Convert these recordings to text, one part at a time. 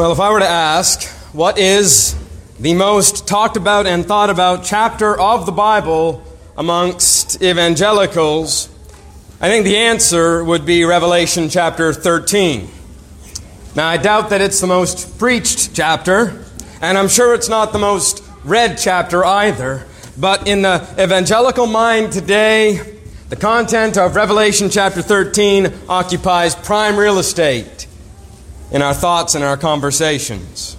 Well, if I were to ask, what is the most talked about and thought about chapter of the Bible amongst evangelicals, I think the answer would be Revelation chapter 13. Now, I doubt that it's the most preached chapter, and I'm sure it's not the most read chapter either, but in the evangelical mind today, the content of Revelation chapter 13 occupies prime real estate in our thoughts and our conversations.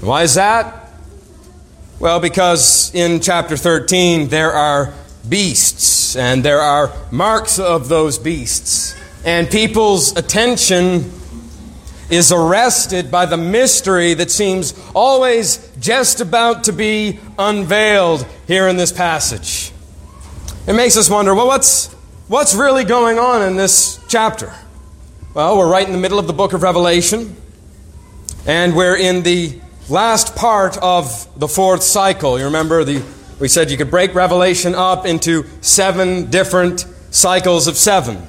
Why is that? Well, because in chapter 13 there are beasts and there are marks of those beasts, and people's attention is arrested by the mystery that seems always just about to be unveiled here in this passage. It makes us wonder well, what's, what's really going on in this chapter? Well, we're right in the middle of the book of Revelation, and we're in the last part of the fourth cycle. You remember the we said you could break Revelation up into seven different cycles of seven.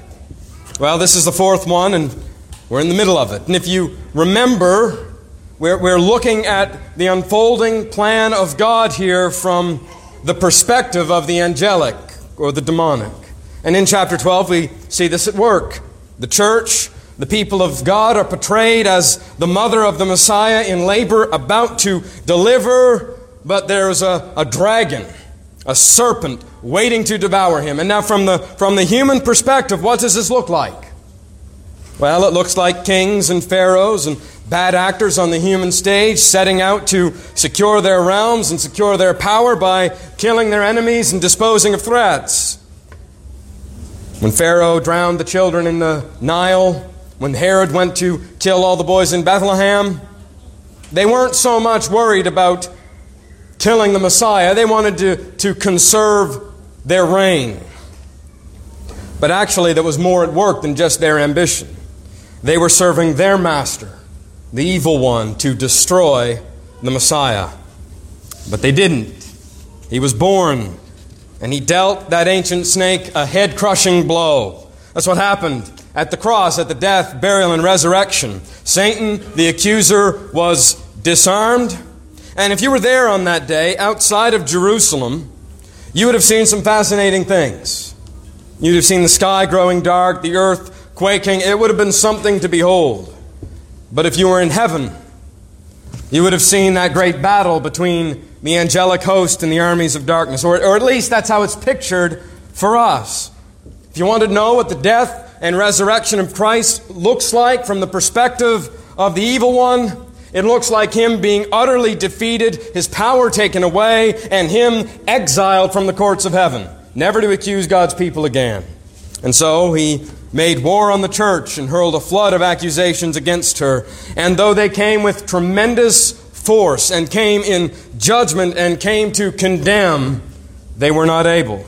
Well, this is the fourth one, and we're in the middle of it. And if you remember, we're, we're looking at the unfolding plan of God here from the perspective of the angelic or the demonic. And in chapter 12, we see this at work. The church, the people of God are portrayed as the mother of the Messiah in labor, about to deliver, but there's a, a dragon, a serpent, waiting to devour him. And now, from the, from the human perspective, what does this look like? Well, it looks like kings and pharaohs and bad actors on the human stage setting out to secure their realms and secure their power by killing their enemies and disposing of threats. When Pharaoh drowned the children in the Nile, when Herod went to kill all the boys in Bethlehem, they weren't so much worried about killing the Messiah, they wanted to, to conserve their reign. But actually, there was more at work than just their ambition. They were serving their master, the evil one, to destroy the Messiah. But they didn't. He was born, and he dealt that ancient snake a head crushing blow. That's what happened at the cross, at the death, burial, and resurrection. Satan, the accuser, was disarmed. And if you were there on that day, outside of Jerusalem, you would have seen some fascinating things. You'd have seen the sky growing dark, the earth quaking. It would have been something to behold. But if you were in heaven, you would have seen that great battle between the angelic host and the armies of darkness. Or, or at least that's how it's pictured for us. If you want to know what the death and resurrection of Christ looks like from the perspective of the evil one, it looks like him being utterly defeated, his power taken away, and him exiled from the courts of heaven, never to accuse God's people again. And so he made war on the church and hurled a flood of accusations against her. And though they came with tremendous force and came in judgment and came to condemn, they were not able.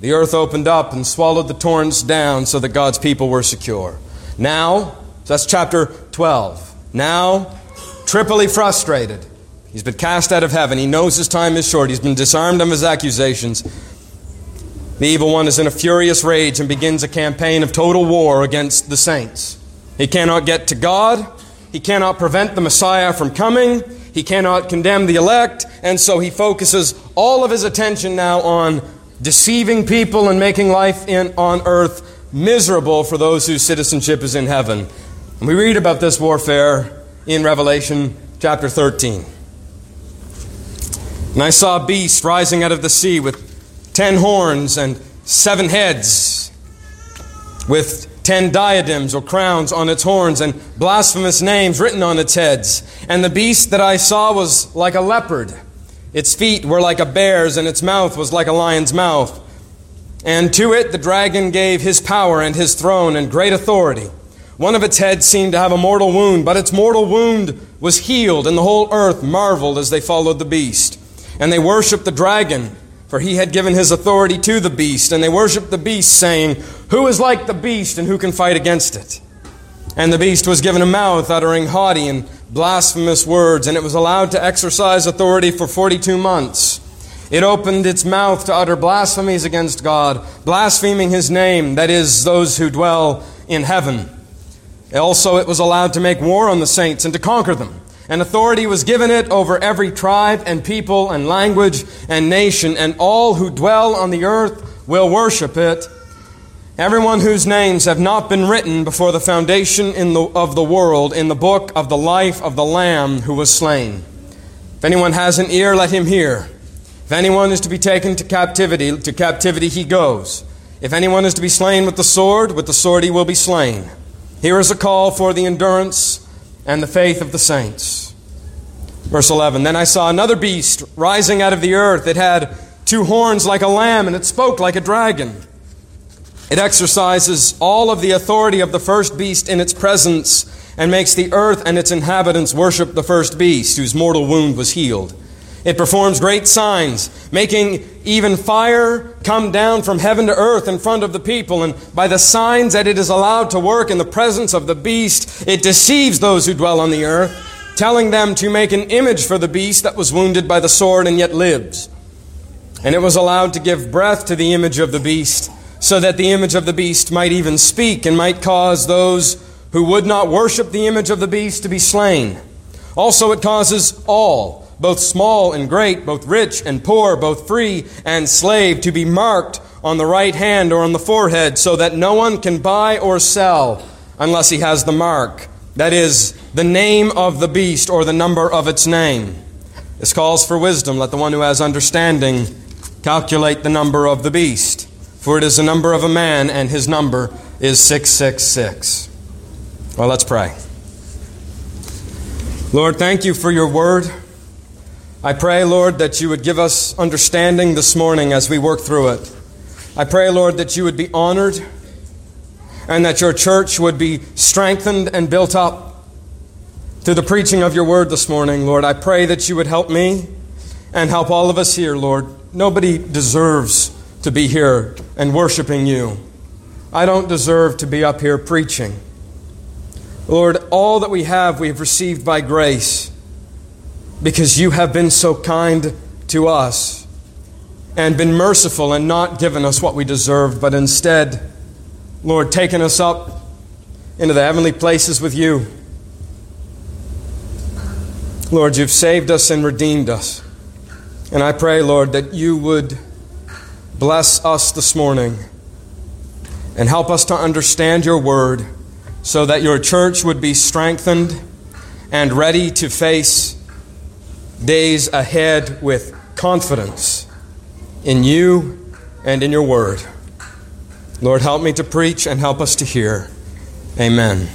The earth opened up and swallowed the torrents down so that God's people were secure. Now, that's chapter 12. Now, triply frustrated. He's been cast out of heaven. He knows his time is short. He's been disarmed of his accusations. The evil one is in a furious rage and begins a campaign of total war against the saints. He cannot get to God. He cannot prevent the Messiah from coming. He cannot condemn the elect. And so he focuses all of his attention now on deceiving people and making life in, on earth miserable for those whose citizenship is in heaven. And we read about this warfare in Revelation chapter 13. And I saw a beast rising out of the sea with ten horns and seven heads, with ten diadems or crowns on its horns, and blasphemous names written on its heads. And the beast that I saw was like a leopard its feet were like a bear's, and its mouth was like a lion's mouth. And to it the dragon gave his power and his throne and great authority. One of its heads seemed to have a mortal wound, but its mortal wound was healed, and the whole earth marveled as they followed the beast. And they worshiped the dragon, for he had given his authority to the beast. And they worshiped the beast, saying, Who is like the beast, and who can fight against it? And the beast was given a mouth uttering haughty and blasphemous words, and it was allowed to exercise authority for 42 months. It opened its mouth to utter blasphemies against God, blaspheming his name, that is, those who dwell in heaven. Also, it was allowed to make war on the saints and to conquer them. and authority was given it over every tribe and people and language and nation, and all who dwell on the earth will worship it. Everyone whose names have not been written before the foundation the, of the world in the book of the life of the Lamb who was slain. If anyone has an ear, let him hear. If anyone is to be taken to captivity, to captivity he goes. If anyone is to be slain with the sword, with the sword he will be slain. Here is a call for the endurance and the faith of the saints. Verse 11 Then I saw another beast rising out of the earth. It had two horns like a lamb, and it spoke like a dragon. It exercises all of the authority of the first beast in its presence and makes the earth and its inhabitants worship the first beast, whose mortal wound was healed. It performs great signs, making even fire come down from heaven to earth in front of the people. And by the signs that it is allowed to work in the presence of the beast, it deceives those who dwell on the earth, telling them to make an image for the beast that was wounded by the sword and yet lives. And it was allowed to give breath to the image of the beast so that the image of the beast might even speak and might cause those who would not worship the image of the beast to be slain. Also, it causes all, both small and great, both rich and poor, both free and slave, to be marked on the right hand or on the forehead, so that no one can buy or sell unless he has the mark. That is, the name of the beast or the number of its name. This calls for wisdom. Let the one who has understanding calculate the number of the beast for it is the number of a man, and his number is 666. Well, let's pray. Lord, thank you for your word. I pray, Lord, that you would give us understanding this morning as we work through it. I pray, Lord, that you would be honored and that your church would be strengthened and built up through the preaching of your word this morning, Lord. I pray that you would help me and help all of us here, Lord. Nobody deserves to be here and worshiping you. I don't deserve to be up here preaching. Lord, all that we have, we have received by grace because you have been so kind to us and been merciful and not given us what we deserved, but instead, Lord, taken us up into the heavenly places with you. Lord, you've saved us and redeemed us. And I pray, Lord, that you would Bless us this morning and help us to understand your word so that your church would be strengthened and ready to face days ahead with confidence in you and in your word. Lord, help me to preach and help us to hear. Amen.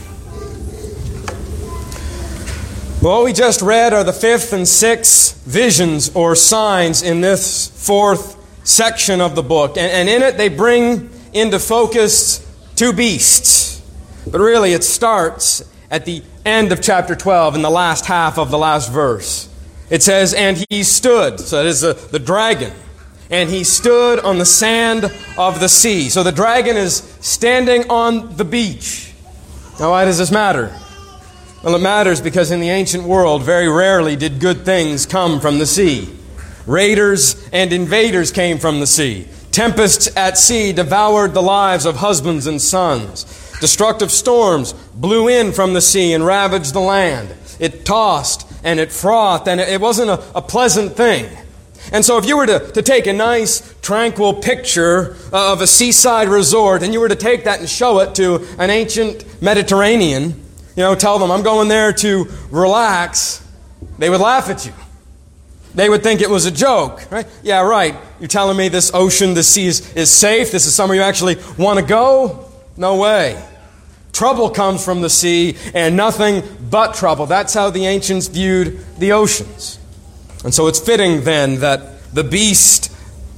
What we just read are the fifth and sixth visions or signs in this fourth section of the book. And, and in it, they bring into focus two beasts. But really, it starts at the end of chapter 12 in the last half of the last verse. It says, And he stood, so that is the, the dragon, and he stood on the sand of the sea. So the dragon is standing on the beach. Now, why does this matter? Well, it matters because in the ancient world, very rarely did good things come from the sea. Raiders and invaders came from the sea. Tempests at sea devoured the lives of husbands and sons. Destructive storms blew in from the sea and ravaged the land. It tossed and it frothed, and it wasn't a, a pleasant thing. And so, if you were to, to take a nice, tranquil picture of a seaside resort and you were to take that and show it to an ancient Mediterranean, you know, tell them, I'm going there to relax, they would laugh at you. They would think it was a joke, right? Yeah, right. You're telling me this ocean, this sea is, is safe? This is somewhere you actually want to go? No way. Trouble comes from the sea and nothing but trouble. That's how the ancients viewed the oceans. And so it's fitting then that the beast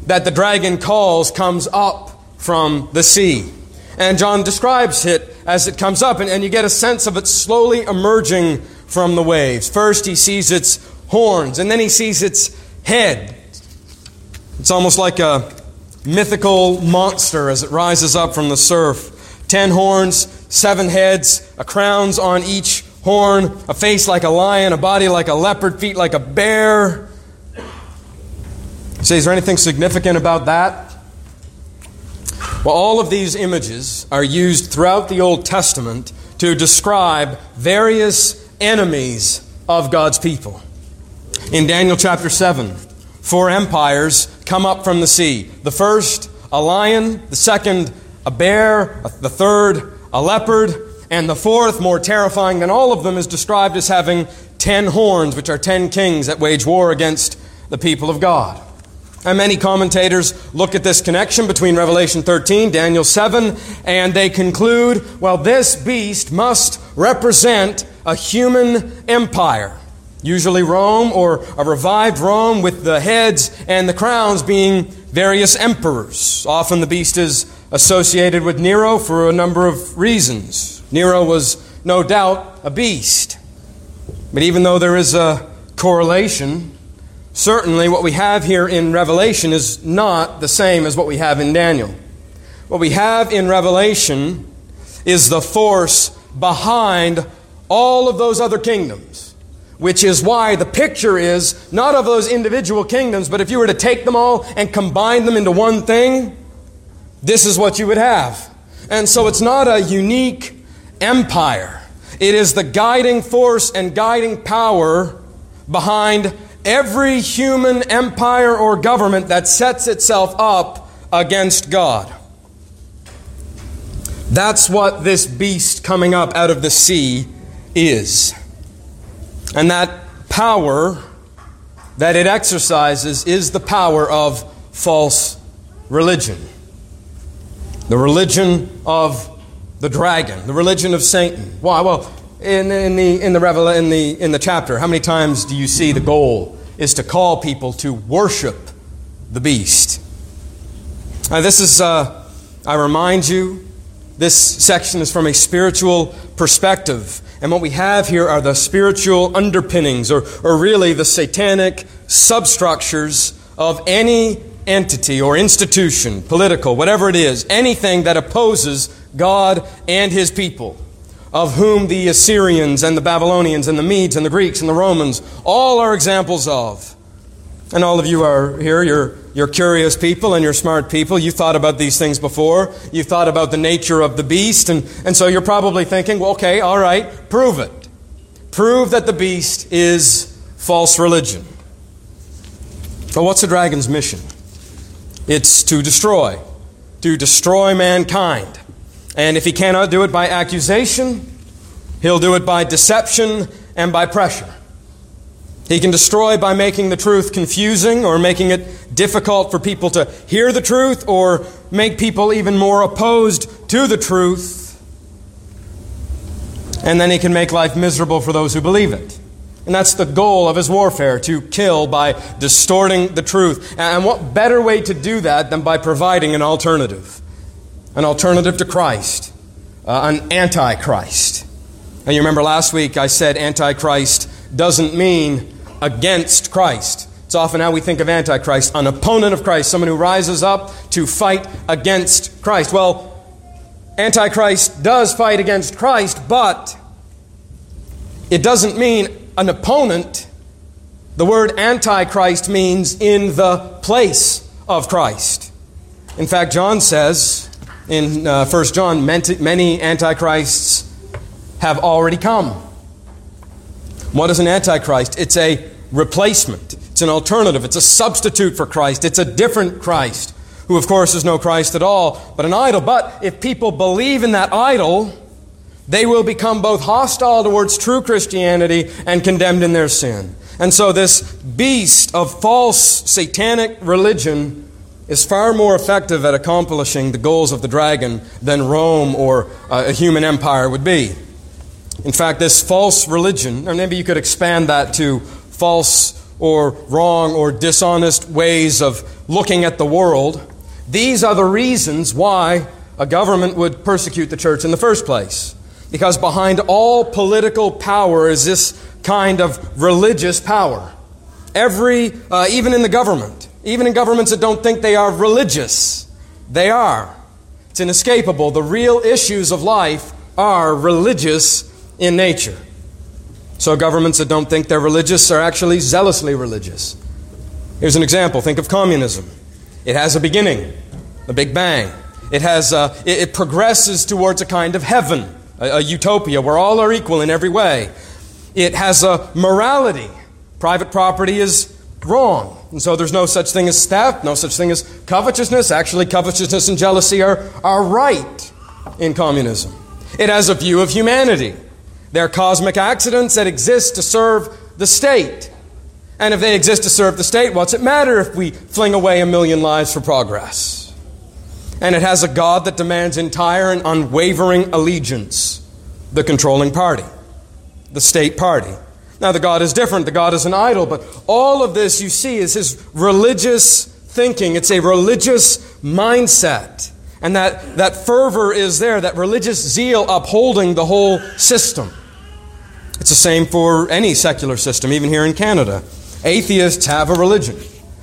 that the dragon calls comes up from the sea. And John describes it as it comes up, and, and you get a sense of it slowly emerging from the waves. First, he sees its horns, and then he sees its head. It's almost like a mythical monster as it rises up from the surf. Ten horns, seven heads, a crowns on each horn, a face like a lion, a body like a leopard, feet like a bear. say, is there anything significant about that? Well, all of these images are used throughout the Old Testament to describe various enemies of God's people. In Daniel chapter 7, four empires come up from the sea. The first, a lion, the second, a bear, the third, a leopard, and the fourth, more terrifying than all of them, is described as having ten horns, which are ten kings that wage war against the people of God. And many commentators look at this connection between Revelation 13, Daniel 7, and they conclude, well, this beast must represent a human empire. Usually Rome or a revived Rome with the heads and the crowns being various emperors. Often the beast is associated with Nero for a number of reasons. Nero was no doubt a beast. But even though there is a correlation, certainly what we have here in Revelation is not the same as what we have in Daniel. What we have in Revelation is the force behind all of those other kingdoms, which is why the picture is not of those individual kingdoms, but if you were to take them all and combine them into one thing, this is what you would have. And so it's not a unique empire. It is the guiding force and guiding power behind every human empire or government that sets itself up against God. That's what this beast coming up out of the sea is. And that power that it exercises is the power of false religion. The religion of the dragon, the religion of Satan. Why? Well, in, in, the, in, the, in, the, in the chapter, how many times do you see the goal is to call people to worship the beast? Now, this is, uh, I remind you, this section is from a spiritual perspective. And what we have here are the spiritual underpinnings, or, or really the satanic substructures of any entity or institution, political, whatever it is, anything that opposes God and his people, of whom the Assyrians and the Babylonians and the Medes and the Greeks and the Romans all are examples of. And all of you are here, you're, you're curious people and you're smart people. You've thought about these things before. You've thought about the nature of the beast. And, and so you're probably thinking, well, okay, all right, prove it. Prove that the beast is false religion. But what's the dragon's mission? It's to destroy, to destroy mankind. And if he cannot do it by accusation, he'll do it by deception and by pressure. He can destroy by making the truth confusing or making it difficult for people to hear the truth or make people even more opposed to the truth. And then he can make life miserable for those who believe it. And that's the goal of his warfare to kill by distorting the truth. And what better way to do that than by providing an alternative? An alternative to Christ, uh, an antichrist. And you remember last week I said antichrist doesn't mean against Christ. It's often how we think of antichrist, an opponent of Christ, someone who rises up to fight against Christ. Well, antichrist does fight against Christ, but it doesn't mean an opponent, the word antichrist means in the place of Christ. In fact, John says in uh, 1 John, many antichrists have already come. What is an antichrist? It's a replacement, it's an alternative, it's a substitute for Christ, it's a different Christ, who, of course, is no Christ at all, but an idol. But if people believe in that idol, they will become both hostile towards true Christianity and condemned in their sin. And so, this beast of false satanic religion is far more effective at accomplishing the goals of the dragon than Rome or uh, a human empire would be. In fact, this false religion, or maybe you could expand that to false or wrong or dishonest ways of looking at the world, these are the reasons why a government would persecute the church in the first place. Because behind all political power is this kind of religious power. Every, uh, even in the government, even in governments that don't think they are religious, they are. It's inescapable. The real issues of life are religious in nature. So, governments that don't think they're religious are actually zealously religious. Here's an example think of communism. It has a beginning, the Big Bang. It, has, uh, it, it progresses towards a kind of heaven a, a utopia where all are equal in every way. It has a morality. Private property is wrong. And so there's no such thing as theft, no such thing as covetousness. Actually, covetousness and jealousy are, are right in communism. It has a view of humanity. They're cosmic accidents that exist to serve the state. And if they exist to serve the state, what's it matter if we fling away a million lives for progress? And it has a God that demands entire and unwavering allegiance, the controlling party, the state party. Now, the God is different, the God is an idol, but all of this you see is his religious thinking. It's a religious mindset. And that, that fervor is there, that religious zeal upholding the whole system. It's the same for any secular system, even here in Canada. Atheists have a religion,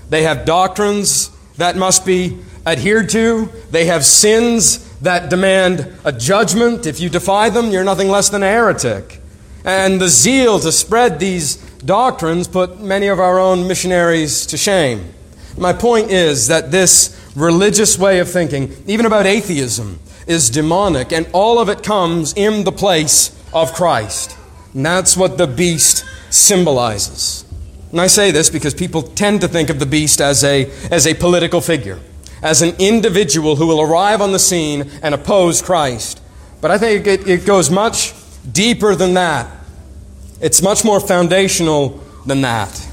they have doctrines that must be adhered to, they have sins that demand a judgment. If you defy them, you're nothing less than a heretic. And the zeal to spread these doctrines put many of our own missionaries to shame. My point is that this religious way of thinking, even about atheism, is demonic, and all of it comes in the place of Christ. And that's what the beast symbolizes. And I say this because people tend to think of the beast as a, as a political figure, as an individual who will arrive on the scene and oppose Christ. But I think it, it goes much deeper than that. It's much more foundational than that.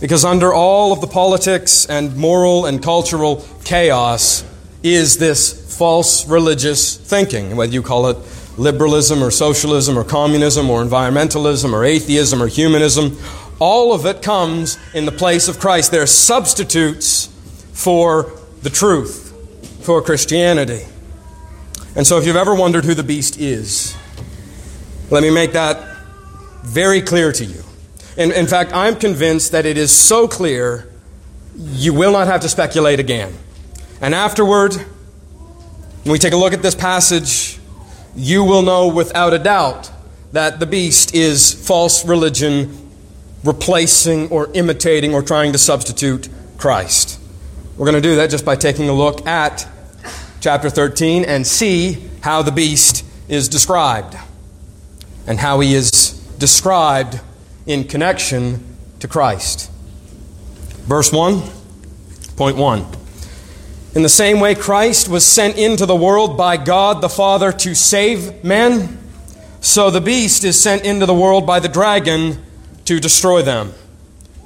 Because under all of the politics and moral and cultural chaos is this false religious thinking, whether you call it liberalism or socialism or communism or environmentalism or atheism or humanism. All of it comes in the place of Christ. They're substitutes for the truth, for Christianity. And so, if you've ever wondered who the beast is, let me make that very clear to you. In, in fact, I'm convinced that it is so clear you will not have to speculate again. And afterward, when we take a look at this passage, you will know without a doubt that the beast is false religion replacing or imitating or trying to substitute Christ. We're going to do that just by taking a look at chapter 13 and see how the beast is described and how he is described in connection to Christ. Verse 1, point 1. In the same way, Christ was sent into the world by God the Father to save men, so the beast is sent into the world by the dragon to destroy them.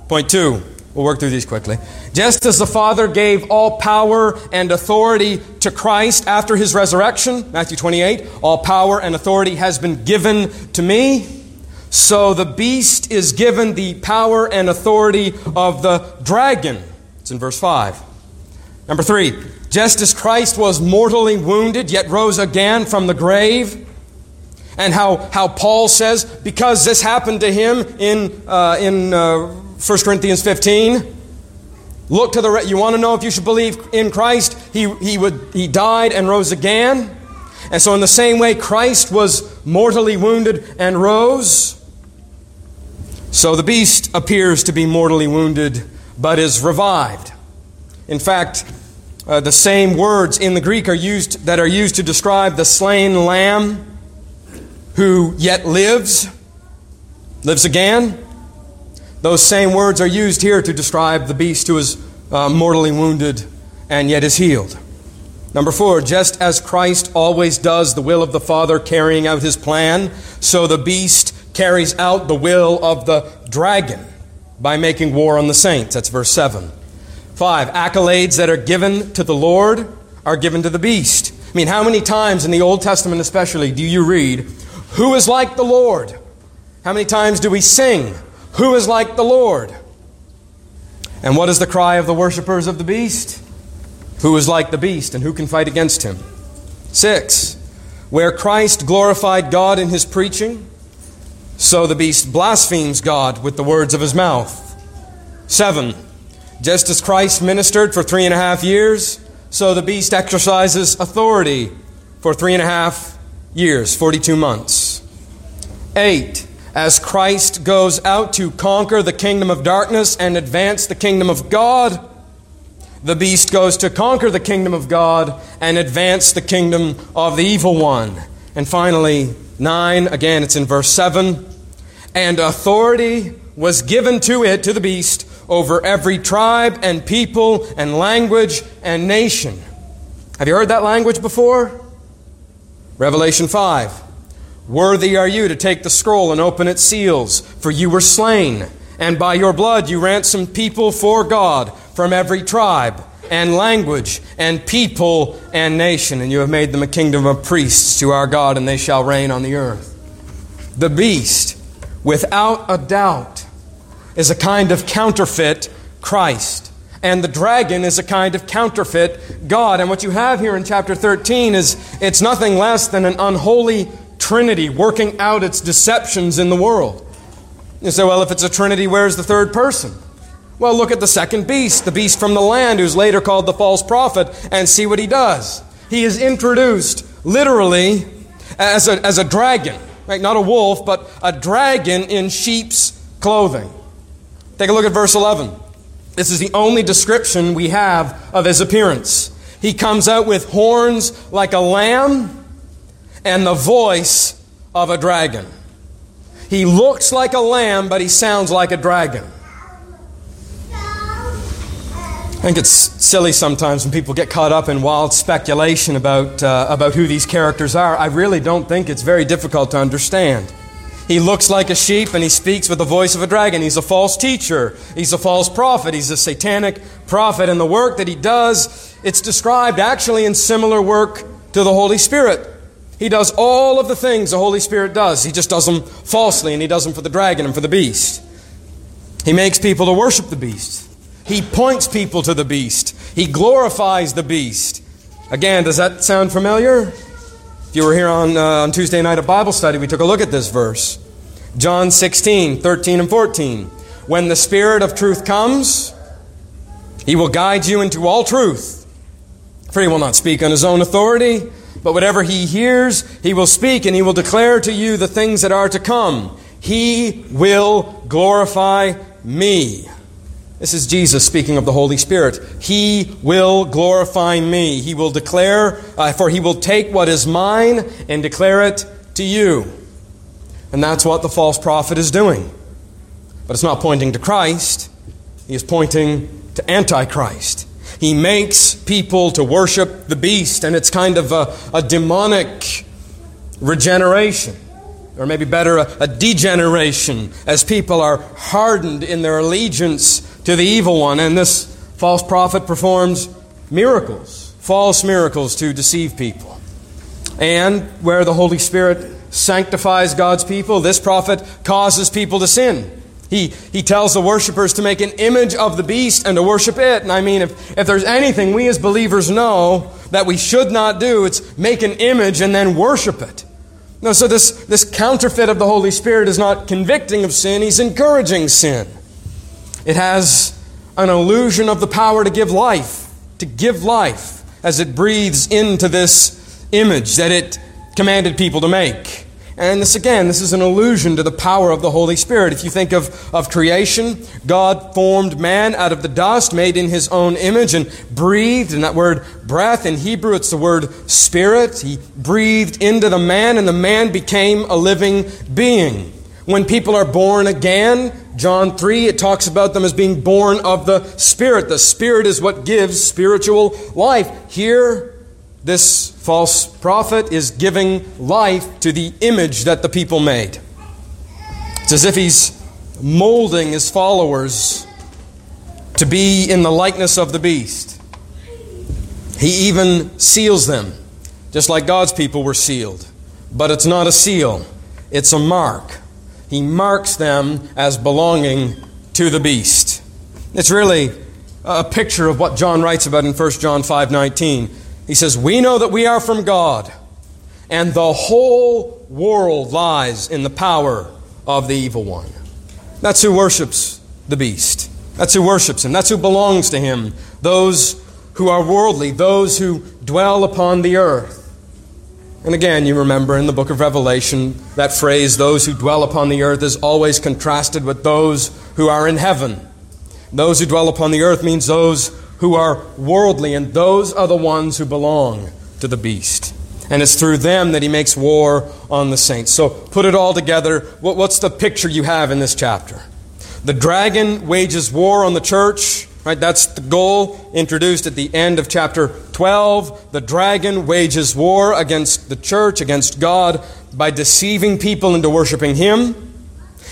Point 2. We'll work through these quickly. Just as the Father gave all power and authority to Christ after his resurrection, Matthew 28, all power and authority has been given to me. So the beast is given the power and authority of the dragon. It's in verse 5. Number 3. Just as Christ was mortally wounded, yet rose again from the grave, and how, how Paul says, because this happened to him in, uh, in uh, 1 Corinthians 15, look to the, you want to know if you should believe in Christ? He, he, would, he died and rose again. And so, in the same way, Christ was mortally wounded and rose. So the beast appears to be mortally wounded, but is revived. In fact, uh, the same words in the Greek are used that are used to describe the slain lamb who yet lives, lives again. Those same words are used here to describe the beast who is uh, mortally wounded and yet is healed. Number four, just as Christ always does the will of the Father carrying out his plan, so the beast carries out the will of the dragon by making war on the saints. That's verse 7. 5. Accolades that are given to the Lord are given to the beast. I mean, how many times in the Old Testament, especially, do you read, Who is like the Lord? How many times do we sing, Who is like the Lord? And what is the cry of the worshippers of the beast? Who is like the beast, and who can fight against him? 6. Where Christ glorified God in his preaching, so the beast blasphemes God with the words of his mouth. Seven, just as Christ ministered for three and a half years, so the beast exercises authority for three and a half years, 42 months. Eight, as Christ goes out to conquer the kingdom of darkness and advance the kingdom of God, the beast goes to conquer the kingdom of God and advance the kingdom of the evil one. And finally, 9, again, it's in verse 7. and authority was given to it, to the beast, over every tribe and people and language and nation. Have you heard that language before? Revelation 5. Worthy are you to take the scroll and open its seals, for you were slain, and by your blood you ransomed people for God from every tribe and language and people and nation, and you have made them a kingdom of priests to our God, and they shall reign on the earth. The beast, without a doubt, is a kind of counterfeit Christ. And the dragon is a kind of counterfeit God. And what you have here in chapter 13 is it's nothing less than an unholy trinity working out its deceptions in the world. You say, well, if it's a trinity, where's the third person? Well, look at the second beast, the beast from the land, who's later called the false prophet, and see what he does. He is introduced literally as a, as a dragon, right? Not a wolf, but a dragon in sheep's clothing. Take a look at verse 11. This is the only description we have of his appearance. He comes out with horns like a lamb and the voice of a dragon. He looks like a lamb, but he sounds like a dragon. I think it's silly sometimes when people get caught up in wild speculation about, uh, about who these characters are. I really don't think it's very difficult to understand. He looks like a sheep and he speaks with the voice of a dragon. He's a false teacher. He's a false prophet. He's a satanic prophet. And the work that he does, it's described actually in similar work to the Holy Spirit. He does all of the things the Holy Spirit does. He just does them falsely and he does them for the dragon and for the beast. He makes people to worship the beast. He points people to the beast. He glorifies the beast. Again, does that sound familiar? If you were here on, uh, on Tuesday night at Bible study, we took a look at this verse. John 16, 13, and 14. When the Spirit of truth comes, he will guide you into all truth. For he will not speak on his own authority, but whatever he hears, he will speak, and he will declare to you the things that are to come. He will glorify me. This is Jesus speaking of the Holy Spirit. He will glorify me. He will declare, uh, for he will take what is mine and declare it to you. And that's what the false prophet is doing. But it's not pointing to Christ, he is pointing to Antichrist. He makes people to worship the beast, and it's kind of a, a demonic regeneration or maybe better, a, a, degeneration, as people are hardened in their allegiance to the evil one. And this false prophet performs miracles, false miracles to deceive people. And where the Holy Spirit sanctifies God's people, this prophet causes people to sin. He, he tells the worshippers to make an image of the beast and to worship it. And I mean, if, if there's anything we as believers know that we should not do, it's make an image and then worship it. No, so this, this counterfeit of the Holy Spirit is not convicting of sin, he's encouraging sin. It has an illusion of the power to give life, to give life, as it breathes into this image that it commanded people to make. And this again, this is an allusion to the power of the Holy Spirit. If you think of, of creation, God formed man out of the dust, made in his own image, and breathed, and that word breath in Hebrew, it's the word spirit. He breathed into the man, and the man became a living being. When people are born again, John 3, it talks about them as being born of the Spirit. The Spirit is what gives spiritual life. Here, this false prophet is giving life to the image that the people made. It's as if he's molding his followers to be in the likeness of the beast. He even seals them, just like God's people were sealed. But it's not a seal, it's a mark he marks them as belonging to the beast. It's really a picture of what John writes about in 1 John 5:19. He says, "We know that we are from God, and the whole world lies in the power of the evil one." That's who worships the beast. That's who worships him. That's who belongs to him. Those who are worldly, those who dwell upon the earth. And again, you remember in the book of Revelation, that phrase, those who dwell upon the earth, is always contrasted with those who are in heaven. Those who dwell upon the earth means those who are worldly, and those are the ones who belong to the beast. And it's through them that he makes war on the saints. So put it all together. What's the picture you have in this chapter? The dragon wages war on the church. Right, that's the goal introduced at the end of chapter 12. The dragon wages war against the church, against God, by deceiving people into worshiping him.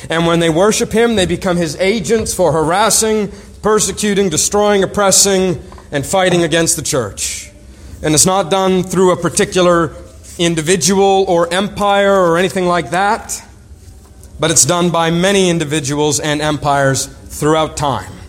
And when they worship him, they become his agents for harassing, persecuting, destroying, oppressing, and fighting against the church. And it's not done through a particular individual or empire or anything like that, but it's done by many individuals and empires throughout time.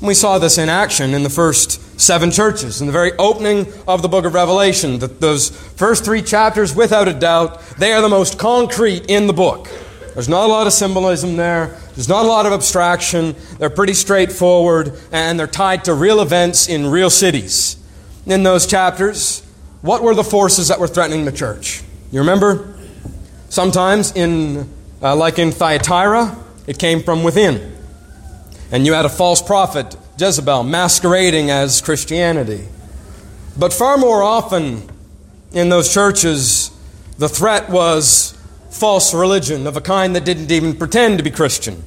We saw this in action in the first seven churches. In the very opening of the book of Revelation, that those first three chapters, without a doubt, they are the most concrete in the book. There's not a lot of symbolism there. There's not a lot of abstraction. They're pretty straightforward, and they're tied to real events in real cities. In those chapters, what were the forces that were threatening the church? You remember? Sometimes, in, uh, like in Thyatira, it came from within. And you had a false prophet, Jezebel, masquerading as Christianity. But far more often in those churches, the threat was false religion of a kind that didn't even pretend to be Christian.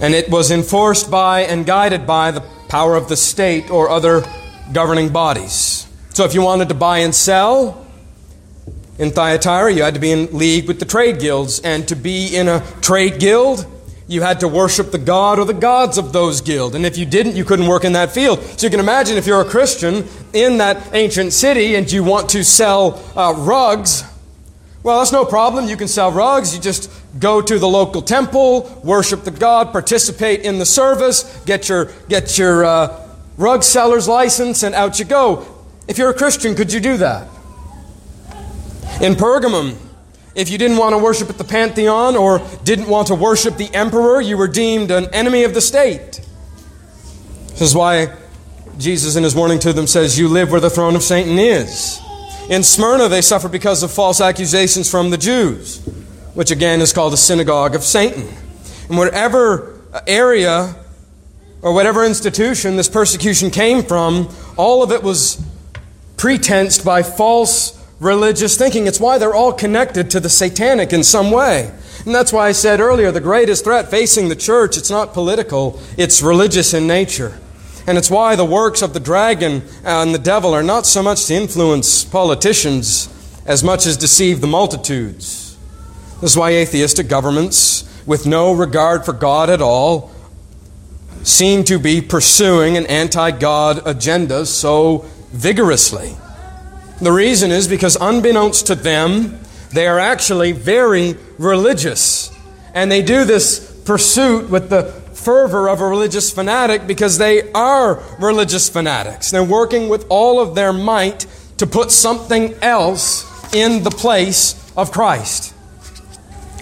And it was enforced by and guided by the power of the state or other governing bodies. So if you wanted to buy and sell in Thyatira, you had to be in league with the trade guilds. And to be in a trade guild, you had to worship the god or the gods of those guild. And if you didn't, you couldn't work in that field. So you can imagine if you're a Christian in that ancient city and you want to sell uh, rugs, well, that's no problem. You can sell rugs. You just go to the local temple, worship the god, participate in the service, get your, get your uh, rug seller's license, and out you go. If you're a Christian, could you do that? In Pergamum, if you didn't want to worship at the Pantheon or didn't want to worship the emperor, you were deemed an enemy of the state. This is why Jesus in his warning to them says, You live where the throne of Satan is. In Smyrna, they suffer because of false accusations from the Jews, which again is called the synagogue of Satan. And whatever area or whatever institution this persecution came from, all of it was pretensed by false religious thinking. It's why they're all connected to the satanic in some way. And that's why I said earlier the greatest threat facing the church, it's not political, it's religious in nature. And it's why the works of the dragon and the devil are not so much to influence politicians as much as deceive the multitudes. This is why atheistic governments, with no regard for God at all, seem to be pursuing an anti God agenda so vigorously. The reason is because, unbeknownst to them, they are actually very religious. And they do this pursuit with the fervor of a religious fanatic because they are religious fanatics. They're working with all of their might to put something else in the place of Christ.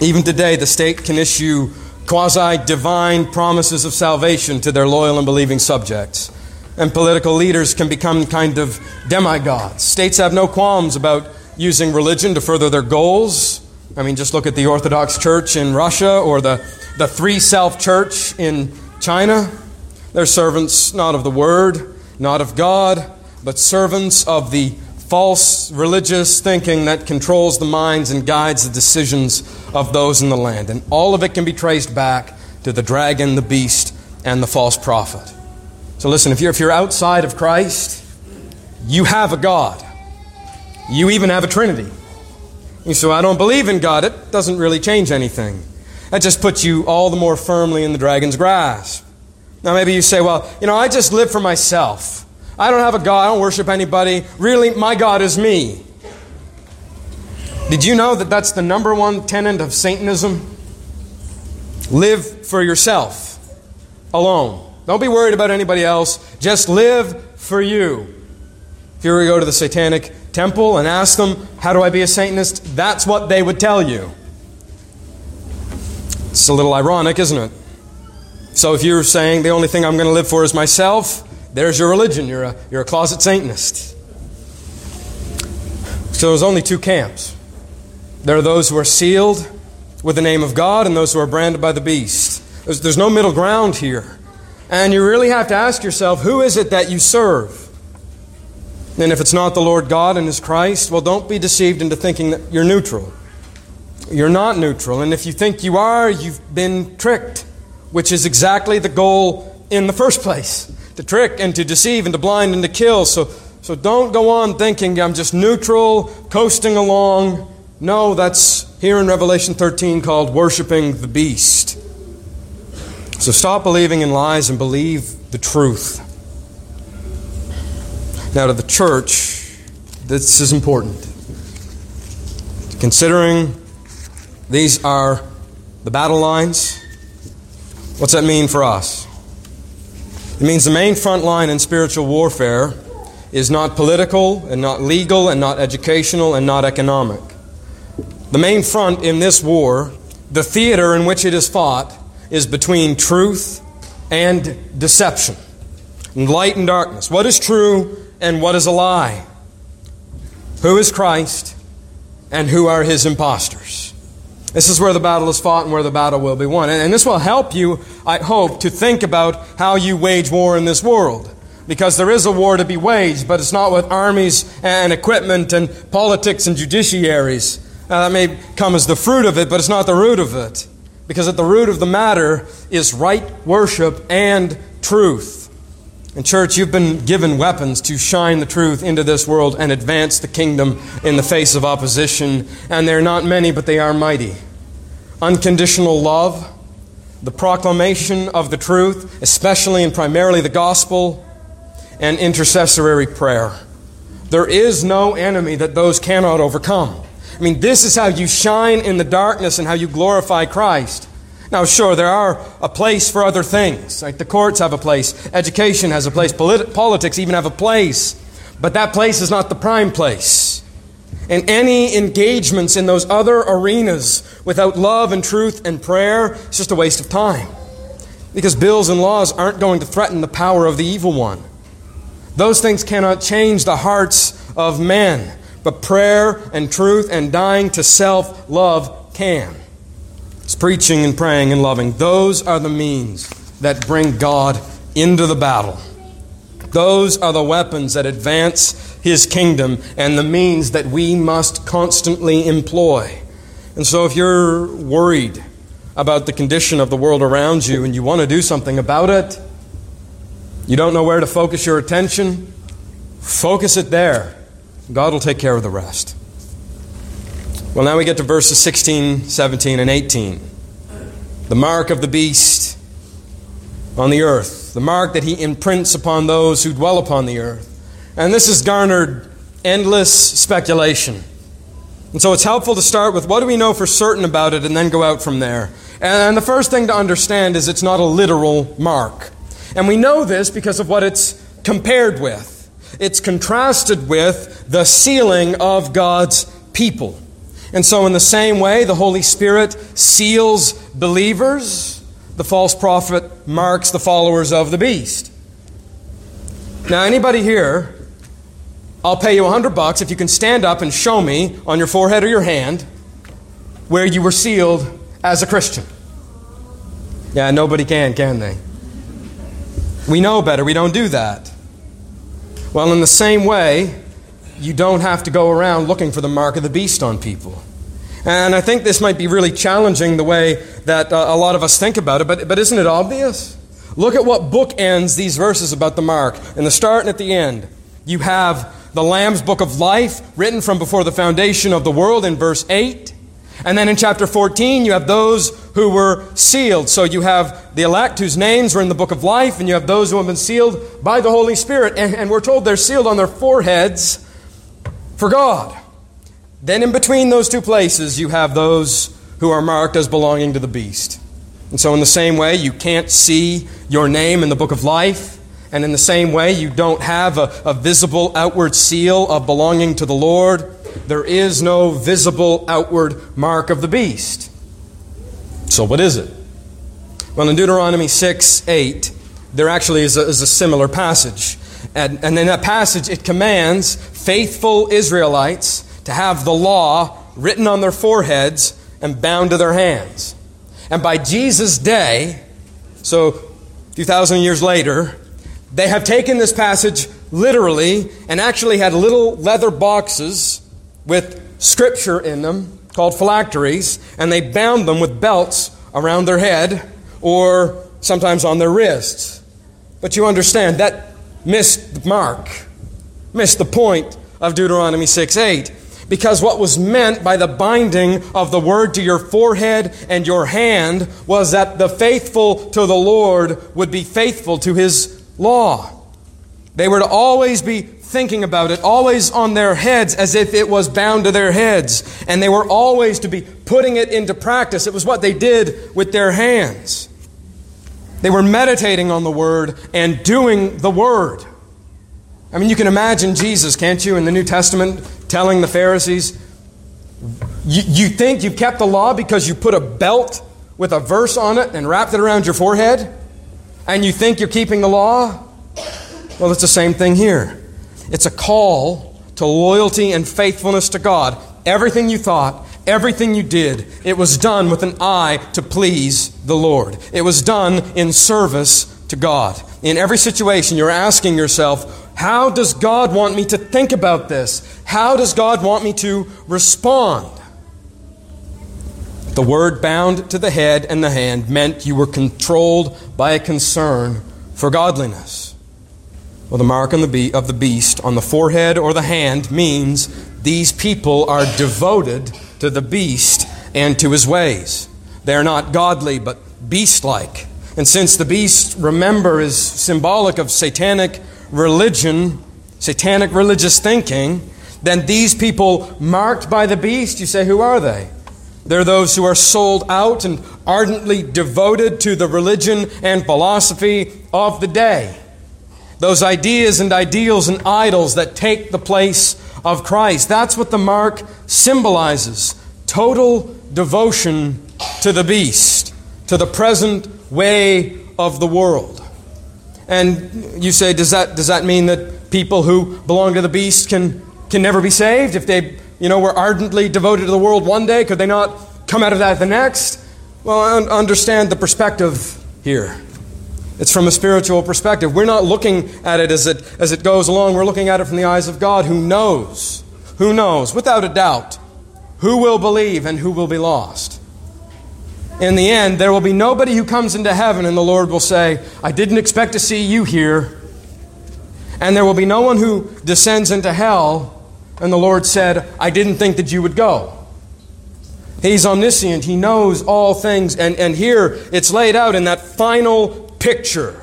Even today, the state can issue quasi divine promises of salvation to their loyal and believing subjects and political leaders can become kind of demigods. States have no qualms about using religion to further their goals. I mean, just look at the Orthodox Church in Russia or the, the Three Self Church in China. They're servants not of the Word, not of God, but servants of the false religious thinking that controls the minds and guides the decisions of those in the land. And all of it can be traced back to the dragon, the beast, and the false prophet. So listen, if you're, if you're outside of Christ, you have a God. You even have a Trinity. You say, I don't believe in God. It doesn't really change anything. That just puts you all the more firmly in the dragon's grasp. Now, maybe you say, well, you know, I just live for myself. I don't have a God. I don't worship anybody. Really, my God is me. Did you know that that's the number one tenet of Satanism? Live for yourself alone. Don't be worried about anybody else. Just live for you. If you were to go to the satanic temple and ask them, How do I be a Satanist? That's what they would tell you. It's a little ironic, isn't it? So if you're saying the only thing I'm going to live for is myself, there's your religion. You're a, you're a closet Satanist. So there's only two camps. There are those who are sealed with the name of God and those who are branded by the beast. There's, there's no middle ground here. And you really have to ask yourself who is it that you serve? And if it's not the Lord God and His Christ, well, don't be deceived into thinking that you're neutral. You're not neutral. And if you think you are, you've been tricked, which is exactly the goal in the first place to trick and to deceive and to blind and to kill. So, so don't go on thinking I'm just neutral, coasting along. No, that's here in Revelation 13 called worshiping the beast. So stop believing in lies and believe the truth. Now, to the church, this is important. Considering these are the battle lines, what's that mean for us? It means the main front line in spiritual warfare is not political and not legal and not educational and not economic. The main front in this war, the theater in which it is fought, is between truth and deception, light and darkness. What is true and what is a lie? Who is Christ and who are his impostors? This is where the battle is fought and where the battle will be won. And this will help you, I hope, to think about how you wage war in this world. Because there is a war to be waged, but it's not with armies and equipment and politics and judiciaries. Now, that may come as the fruit of it, but it's not the root of it. Because at the root of the matter is right worship and truth. And, church, you've been given weapons to shine the truth into this world and advance the kingdom in the face of opposition. And they're not many, but they are mighty. Unconditional love, the proclamation of the truth, especially and primarily the gospel, and intercessory prayer. There is no enemy that those cannot overcome. I mean, this is how you shine in the darkness and how you glorify Christ. Now, sure, there are a place for other things. Like the courts have a place, education has a place, polit- politics even have a place. But that place is not the prime place. And any engagements in those other arenas without love and truth and prayer is just a waste of time. Because bills and laws aren't going to threaten the power of the evil one. Those things cannot change the hearts of men, but prayer and truth and dying to self love can. It's preaching and praying and loving. Those are the means that bring God into the battle. Those are the weapons that advance His kingdom and the means that we must constantly employ. And so, if you're worried about the condition of the world around you and you want to do something about it, you don't know where to focus your attention, focus it there. God will take care of the rest. Well, now we get to verses 16, 17, and 18. The mark of the beast on the earth, the mark that he imprints upon those who dwell upon the earth. And this has garnered endless speculation. And so it's helpful to start with what do we know for certain about it and then go out from there. And the first thing to understand is it's not a literal mark. And we know this because of what it's compared with. It's contrasted with the sealing of God's people. And so, in the same way, the Holy Spirit seals believers, the false prophet marks the followers of the beast. Now, anybody here, I'll pay you a hundred bucks if you can stand up and show me on your forehead or your hand where you were sealed as a Christian. Yeah, nobody can, can they? We know better. We don't do that. Well, in the same way, you don't have to go around looking for the mark of the beast on people. And I think this might be really challenging the way that uh, a lot of us think about it, but, but isn't it obvious? Look at what book ends these verses about the mark. In the start and at the end, you have the Lamb's book of life written from before the foundation of the world in verse 8. And then in chapter 14, you have those who were sealed. So you have the elect whose names were in the book of life, and you have those who have been sealed by the Holy Spirit. And, and we're told they're sealed on their foreheads for God. Then, in between those two places, you have those who are marked as belonging to the beast. And so, in the same way, you can't see your name in the book of life. And in the same way, you don't have a, a visible outward seal of belonging to the Lord. There is no visible outward mark of the beast. So, what is it? Well, in Deuteronomy 6 8, there actually is a, is a similar passage. And, and in that passage, it commands faithful Israelites to have the law written on their foreheads and bound to their hands. And by Jesus' day, so 2,000 years later, they have taken this passage literally and actually had little leather boxes with scripture in them called phylacteries, and they bound them with belts around their head or sometimes on their wrists. But you understand, that missed the mark, missed the point of Deuteronomy 6 8. Because what was meant by the binding of the word to your forehead and your hand was that the faithful to the Lord would be faithful to his law. They were to always be thinking about it, always on their heads as if it was bound to their heads. And they were always to be putting it into practice. It was what they did with their hands. They were meditating on the Word and doing the Word. I mean, you can imagine Jesus, can't you, in the New Testament telling the Pharisees, you, you think you've kept the law because you put a belt with a verse on it and wrapped it around your forehead? And you think you're keeping the law? Well, it's the same thing here. It's a call to loyalty and faithfulness to God. Everything you thought, Everything you did, it was done with an eye to please the Lord. It was done in service to God. In every situation, you're asking yourself, how does God want me to think about this? How does God want me to respond? The word bound to the head and the hand meant you were controlled by a concern for godliness. Well, the mark the of the beast on the forehead or the hand means these people are devoted to the beast and to his ways. They are not godly, but beast like. And since the beast, remember, is symbolic of satanic religion, satanic religious thinking, then these people marked by the beast, you say, who are they? They're those who are sold out and ardently devoted to the religion and philosophy of the day. Those ideas and ideals and idols that take the place of Christ. That's what the mark symbolizes total devotion to the beast, to the present way of the world. And you say, does that, does that mean that people who belong to the beast can, can never be saved? If they you know, were ardently devoted to the world one day, could they not come out of that the next? Well, I understand the perspective here. It's from a spiritual perspective. We're not looking at it as it, as it goes along. We're looking at it from the eyes of God who knows, who knows, without a doubt, who will believe and who will be lost. In the end, there will be nobody who comes into heaven and the Lord will say, I didn't expect to see you here. And there will be no one who descends into hell and the Lord said, I didn't think that you would go. He's omniscient. He knows all things. And, and here it's laid out in that final picture.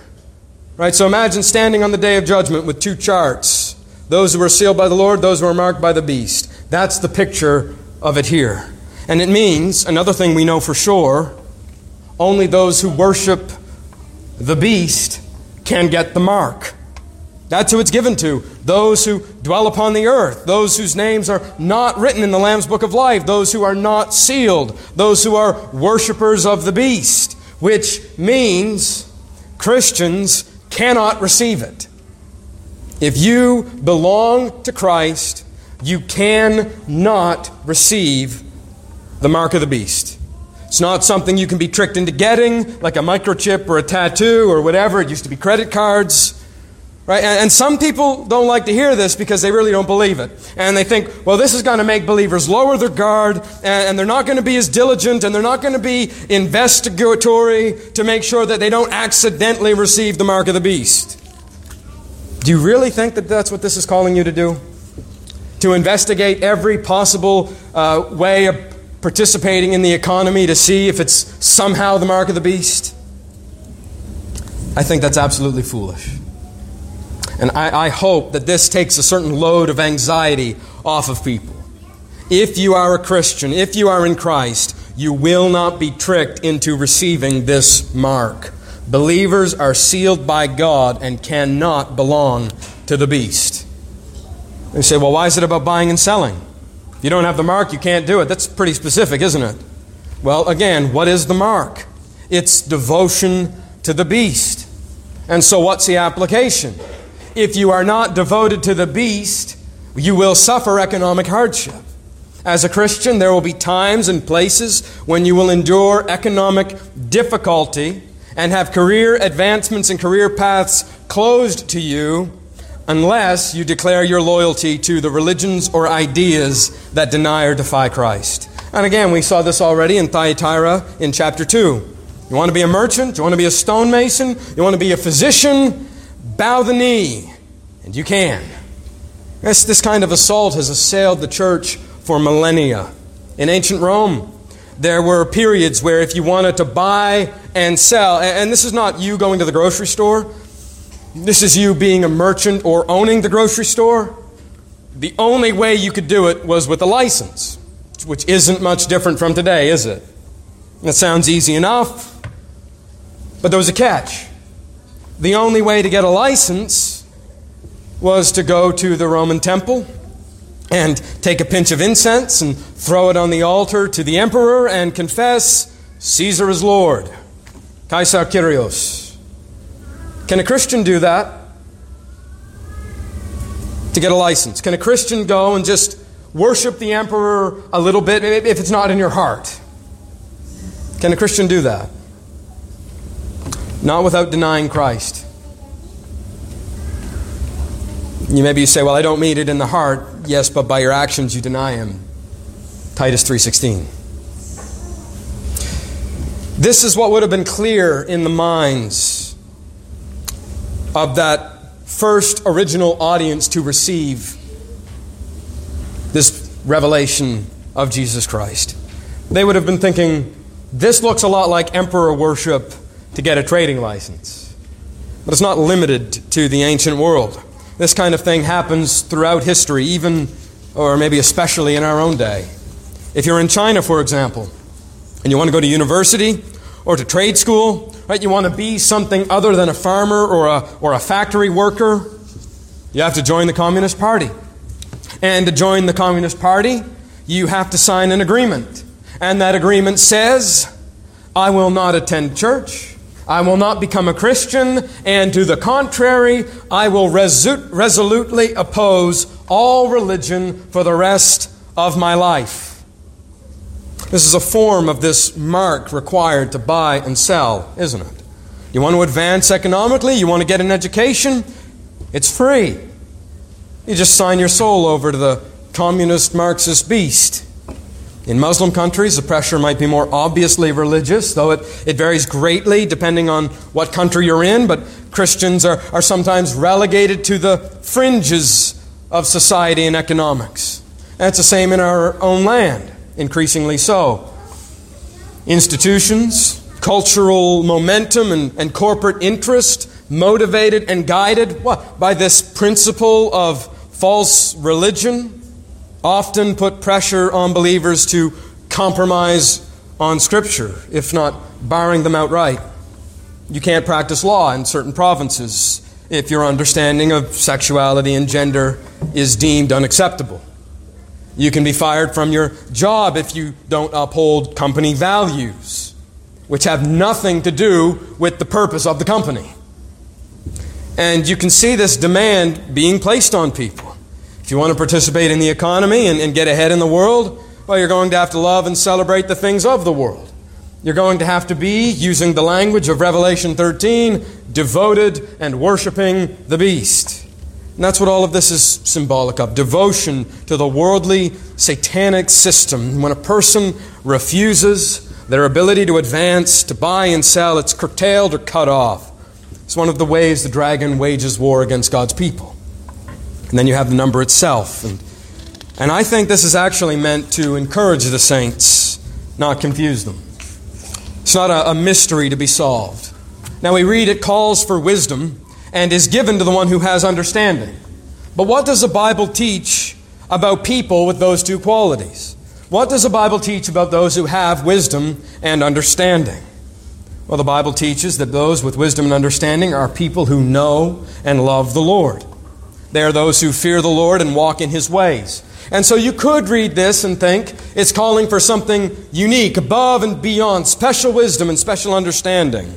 Right? So imagine standing on the day of judgment with two charts those who are sealed by the Lord, those who are marked by the beast. That's the picture of it here. And it means, another thing we know for sure, only those who worship the beast can get the mark. That's who it's given to. Those who dwell upon the earth, those whose names are not written in the Lamb's Book of Life, those who are not sealed, those who are worshippers of the beast, which means Christians cannot receive it. If you belong to Christ, you cannot receive the mark of the beast. It's not something you can be tricked into getting, like a microchip or a tattoo or whatever. It used to be credit cards. Right? And, some people don't like to hear this because they really don't believe it. And they think, well, this is going to make believers lower their guard, and, and they're not going to be as diligent, and they're not going to be investigatory to make sure that they don't accidentally receive the mark of the beast. Do you really think that that's what this is calling you to do? To investigate every possible uh, way of participating in the economy to see if it's somehow the mark of the beast? I think that's absolutely foolish. And I, I hope that this takes a certain load of anxiety off of people. If you are a Christian, if you are in Christ, you will not be tricked into receiving this mark. Believers are sealed by God and cannot belong to the beast. They say, well, why is it about buying and selling? If you don't have the mark, you can't do it. That's pretty specific, isn't it? Well, again, what is the mark? It's devotion to the beast. And so, what's the application? If you are not devoted to the beast, you will suffer economic hardship. As a Christian, there will be times and places when you will endure economic difficulty and have career advancements and career paths closed to you. unless you declare your loyalty to the religions or ideas that deny or defy Christ. And again, we saw this already in Thyatira in chapter 2. You want to be a merchant? You want to be a stonemason? You want to be a physician? Bow the knee, and you can. This, this kind of assault has assailed the church for millennia. In ancient Rome, there were periods where if you wanted to buy and sell, and this is not you going to the grocery store, this is you being a merchant or owning the grocery store. The only way you could do it was with a license, which isn't much different from today, is it? That sounds easy enough, but there was a catch. The only way to get a license was to go to the Roman temple and take a pinch of incense and throw it on the altar to the emperor and confess Caesar is Lord, Caesar Kyrios. Can a Christian do that? To get a license? Can a Christian go and just worship the emperor a little bit if it's not in your heart? Can a Christian do that? Not without denying Christ. You maybe you say, "Well, I don't mean it in the heart." Yes, but by your actions you deny him. Titus 3:16. This is what would have been clear in the minds of that first original audience to receive this revelation of Jesus Christ. They would have been thinking, this looks a lot like emperor worship to get a trading license. But it's not limited to the ancient world. This kind of thing happens throughout history, even or maybe especially in our own day. If you're in China, for example, and you want to go to university or to trade school, right? You want to be something other than a farmer or a, or a factory worker, you have to join the Communist Party. And to join the Communist Party, you have to sign an agreement. And that agreement says, I will not attend church. I will not become a Christian. And to the contrary, I will resu- resolutely oppose all religion for the rest of my life. This is a form of this mark required to buy and sell, isn't it? You want to advance economically? You want to get an education? It's free. You just sign your soul over to the communist Marxist beast. In Muslim countries, the pressure might be more obviously religious, though it, it varies greatly depending on what country you're in. But Christians are, are sometimes relegated to the fringes of society and economics. And it's the same in our own land increasingly so. Institutions, cultural momentum, and, and corporate interest, motivated and guided what? by this principle of false religion, often put pressure on believers to compromise on Scripture, if not barring them outright. You can't practice law in certain provinces if your understanding of sexuality and gender is deemed unacceptable. You can be fired from your job if you don't uphold company values, which have nothing to do with the purpose of the company. And you can see this demand being placed on people. If you want to participate in the economy and, and get ahead in the world, well, you're going to have to love and celebrate the things of the world. You're going to have to be, using the language of Revelation 13, devoted and worshiping the beast. And that's what all of this is symbolic of devotion to the worldly, satanic system. When a person refuses their ability to advance, to buy and sell, it's curtailed or cut off. It's one of the ways the dragon wages war against God's people. And then you have the number itself. And, and I think this is actually meant to encourage the saints, not confuse them. It's not a, a mystery to be solved. Now we read it calls for wisdom and is given to the one who has understanding. But what does the Bible teach about people with those two qualities? What does the Bible teach about those who have wisdom and understanding? Well, the Bible teaches that those with wisdom and understanding are people who know and love the Lord. They are those who fear the Lord and walk in His ways. And so you could read this and think it's calling for something unique, above and beyond, special wisdom and special understanding.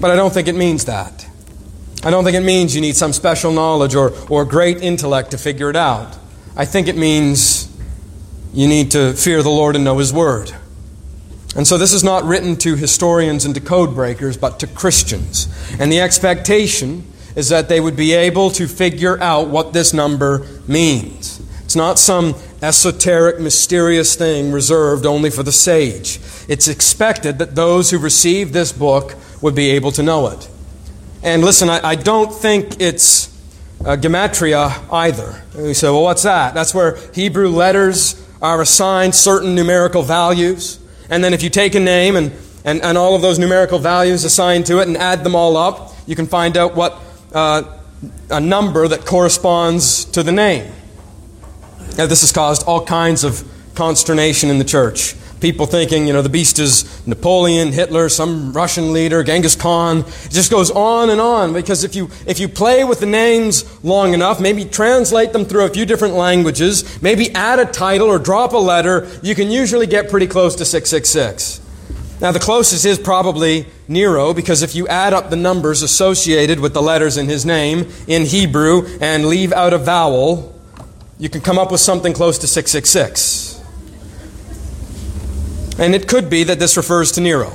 But I don't think it means that. I don't think it means you need some special knowledge or, or great intellect to figure it out. I think it means you need to fear the Lord and know His Word. And so this is not written to historians and to code breakers, but to Christians. And the expectation is that they would be able to figure out what this number means. It's not some esoteric, mysterious thing reserved only for the sage. It's expected that those who receive this book would be able to know it. And listen, I, I don't think it's uh, gematria either. And we say, well, what's that? That's where Hebrew letters are assigned certain numerical values. And then if you take a name and, and, and all of those numerical values assigned to it and add them all up, you can find out what uh, a number that corresponds to the name. Now, this has caused all kinds of consternation in the church. People thinking, you know, the beast is Napoleon, Hitler, some Russian leader, Genghis Khan. It just goes on and on because if you, if you play with the names long enough, maybe translate them through a few different languages, maybe add a title or drop a letter, you can usually get pretty close to 666. Now, the closest is probably Nero, because if you add up the numbers associated with the letters in his name in Hebrew and leave out a vowel, you can come up with something close to 666. And it could be that this refers to Nero.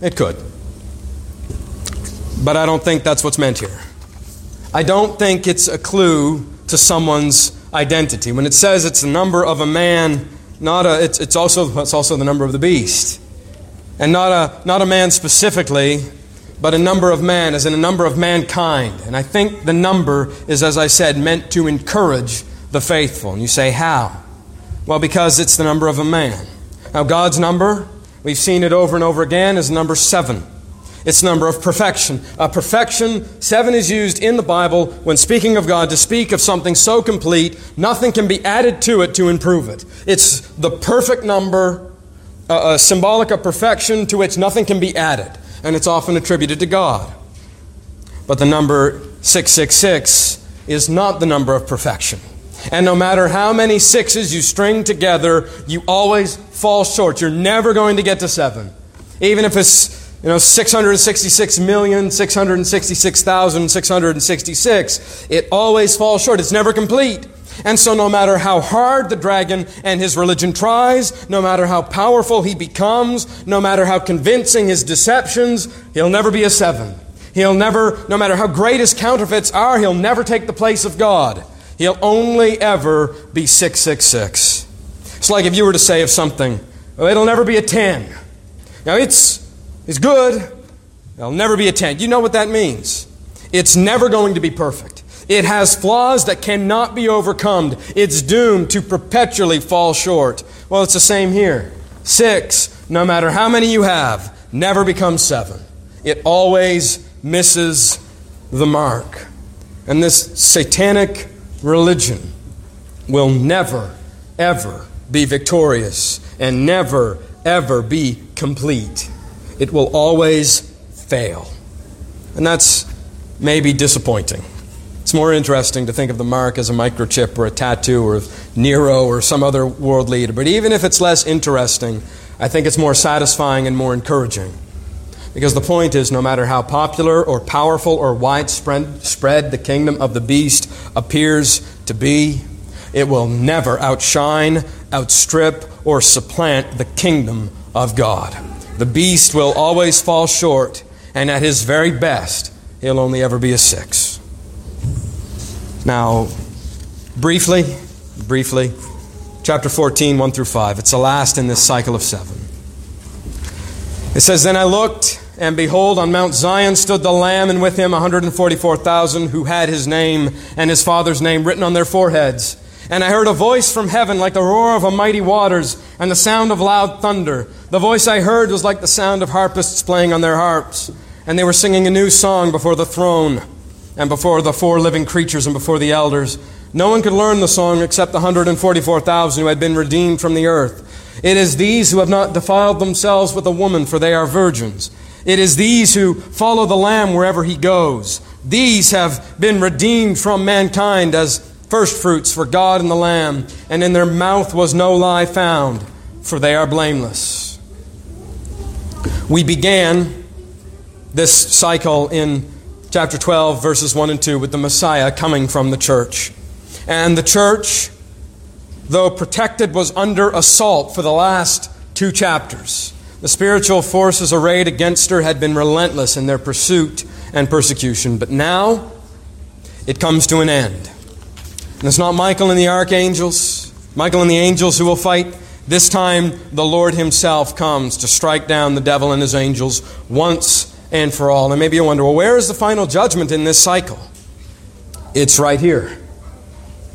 It could. But I don't think that's what's meant here. I don't think it's a clue to someone's identity. When it says it's the number of a man, not a, it's, it's, also, it's also the number of the beast. And not a, not a man specifically, but a number of man, as in a number of mankind. And I think the number is, as I said, meant to encourage the faithful. And you say, how? Well, because it's the number of a man. Now, God's number, we've seen it over and over again, is number seven. It's number of perfection. A perfection, seven is used in the Bible when speaking of God to speak of something so complete, nothing can be added to it to improve it. It's the perfect number, a symbolic of perfection to which nothing can be added, and it's often attributed to God. But the number 666 is not the number of perfection. And no matter how many sixes you string together, you always fall short. You're never going to get to seven. Even if it's you know, 666,666,666, it always falls short. It's never complete. And so, no matter how hard the dragon and his religion tries, no matter how powerful he becomes, no matter how convincing his deceptions, he'll never be a seven. He'll never, no matter how great his counterfeits are, he'll never take the place of God. He'll only ever be 666. It's like if you were to say of something, well, it'll never be a 10. Now, it's, it's good, it'll never be a 10. You know what that means? It's never going to be perfect. It has flaws that cannot be overcome. It's doomed to perpetually fall short. Well, it's the same here. Six, no matter how many you have, never becomes seven. It always misses the mark. And this satanic religion will never, ever be victorious and never, ever be complete. It will always fail. And that's maybe disappointing. It's more interesting to think of the mark as a microchip or a tattoo or Nero or some other world leader. But even if it's less interesting, I think it's more satisfying and more encouraging. Because the point is, no matter how popular or powerful or widespread spread the kingdom of the beast appears to be, it will never outshine, outstrip, or supplant the kingdom of God. The beast will always fall short, and at his very best, he'll only ever be a six. Now, briefly, briefly, chapter 14, 1 through 5. It's the last in this cycle of seven. It says, Then I looked and behold, on Mount Zion stood the Lamb, and with him 144,000 who had his name and his Father's name written on their foreheads. And I heard a voice from heaven like the roar of a mighty waters and the sound of loud thunder. The voice I heard was like the sound of harpists playing on their harps. And they were singing a new song before the throne and before the four living creatures and before the elders. No one could learn the song except the 144,000 who had been redeemed from the earth. It is these who have not defiled themselves with a woman, for they are virgins. It is these who follow the Lamb wherever he goes. These have been redeemed from mankind as firstfruits for God and the Lamb, and in their mouth was no lie found, for they are blameless. We began this cycle in chapter 12, verses 1 and 2, with the Messiah coming from the church. And the church, though protected, was under assault for the last two chapters. The spiritual forces arrayed against her had been relentless in their pursuit and persecution. But now it comes to an end. And it's not Michael and the archangels, Michael and the angels who will fight. This time, the Lord Himself comes to strike down the devil and his angels once and for all. And maybe you wonder, well, where is the final judgment in this cycle? It's right here.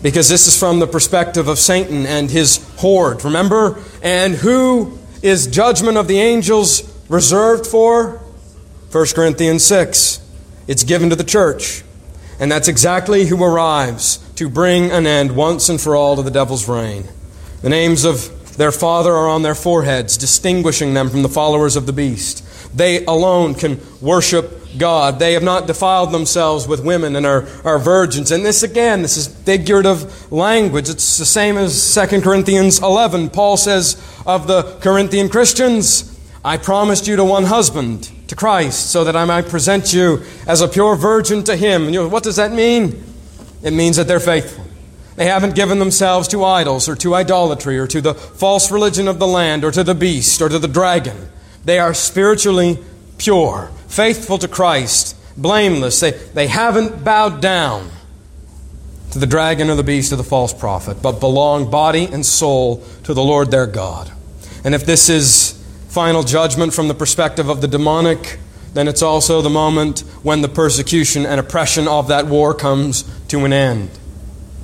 Because this is from the perspective of Satan and his horde. Remember? And who is judgment of the angels reserved for? 1 Corinthians 6. It's given to the church. And that's exactly who arrives to bring an end once and for all to the devil's reign. The names of their father are on their foreheads, distinguishing them from the followers of the beast. They alone can worship God. They have not defiled themselves with women and are, are virgins. And this, again, this is figurative language. It's the same as 2 Corinthians 11. Paul says of the Corinthian Christians, I promised you to one husband, to Christ, so that I might present you as a pure virgin to him. And you know, what does that mean? It means that they're faithful. They haven't given themselves to idols or to idolatry or to the false religion of the land or to the beast or to the dragon. They are spiritually pure, faithful to Christ, blameless. They, they haven't bowed down to the dragon or the beast or the false prophet, but belong body and soul to the Lord their God. And if this is final judgment from the perspective of the demonic, then it's also the moment when the persecution and oppression of that war comes to an end.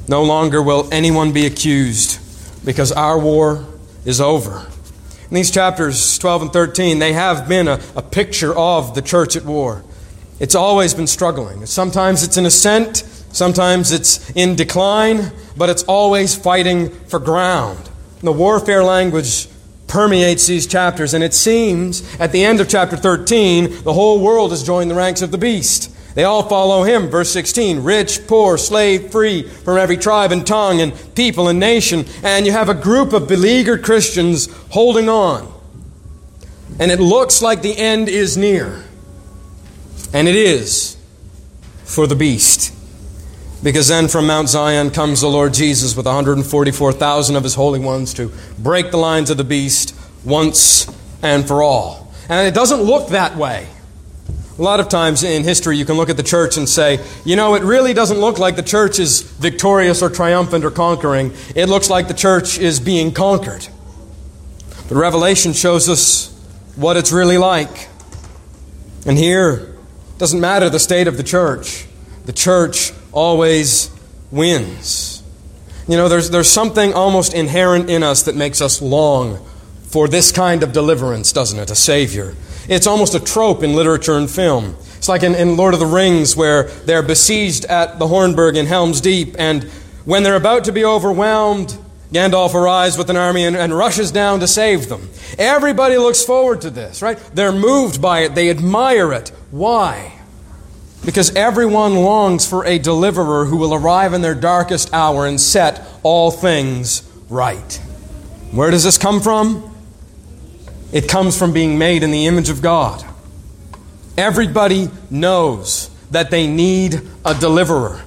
No longer will anyone be accused because our war is over. In these chapters 12 and 13, they have been a, a picture of the church at war. It's always been struggling. Sometimes it's in ascent, sometimes it's in decline, but it's always fighting for ground. The warfare language permeates these chapters, and it seems at the end of chapter 13, the whole world has joined the ranks of the beast. They all follow him. Verse 16 rich, poor, slave, free, from every tribe and tongue and people and nation. And you have a group of beleaguered Christians holding on. And it looks like the end is near. And it is for the beast. Because then from Mount Zion comes the Lord Jesus with 144,000 of his holy ones to break the lines of the beast once and for all. And it doesn't look that way. A lot of times in history, you can look at the church and say, you know, it really doesn't look like the church is victorious or triumphant or conquering. It looks like the church is being conquered. But Revelation shows us what it's really like. And here, it doesn't matter the state of the church, the church always wins. You know, there's, there's something almost inherent in us that makes us long for this kind of deliverance, doesn't it? A Savior. It's almost a trope in literature and film. It's like in, in Lord of the Rings, where they're besieged at the Hornburg in Helm's Deep, and when they're about to be overwhelmed, Gandalf arrives with an army and, and, rushes down to save them. Everybody looks forward to this, right? They're moved by it, they admire it. Why? Because everyone longs for a deliverer who will arrive in their darkest hour and set all things right. Where does this come from? It comes from being made in the image of God. Everybody knows that they need a deliverer.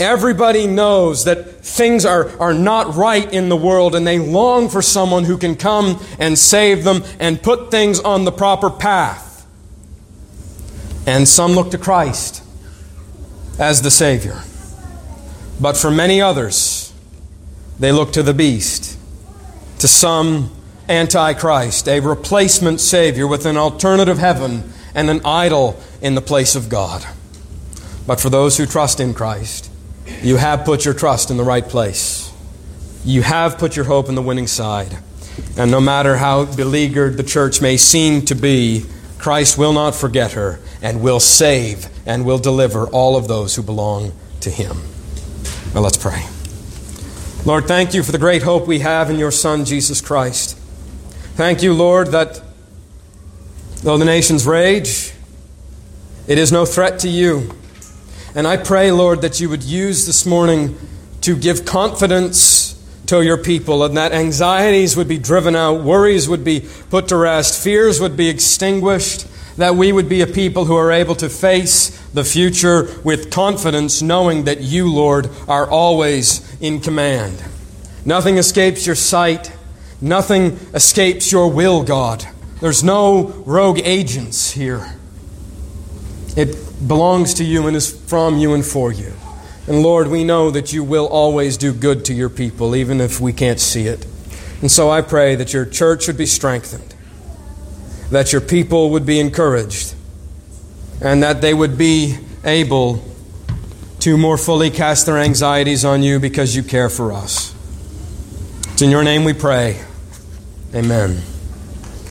Everybody knows that things are, are not right in the world and they long for someone who can come and save them and put things on the proper path. And some look to Christ as the Savior. But for many others, they look to the beast, to some Antichrist, a replacement Savior with an alternative heaven and an idol in the place of God. But for those who trust in Christ, you have put your trust in the right place. You have put your hope in the winning side. And no matter how beleaguered the church may seem to be, Christ will not forget her and will save and will deliver all of those who belong to him. Now let's pray. Lord, thank you for the great hope we have in your Son, Jesus Christ. Thank you, Lord, that though the nations rage, it is no threat to you. And I pray, Lord, that you would use this morning to give confidence to your people and that anxieties would be driven out, worries would be put to rest, fears would be extinguished, that we would be a people who are able to face the future with confidence, knowing that you, Lord, are always in command. Nothing escapes your sight. Nothing escapes your will, God. There's no rogue agents here. It belongs to you and is from you and for you. And Lord, we know that you will always do good to your people, even if we can't see it. And so I pray that your church would be strengthened, that your people would be encouraged, and that they would be able to more fully cast their anxieties on you because you care for us. It's in your name we pray. Amen.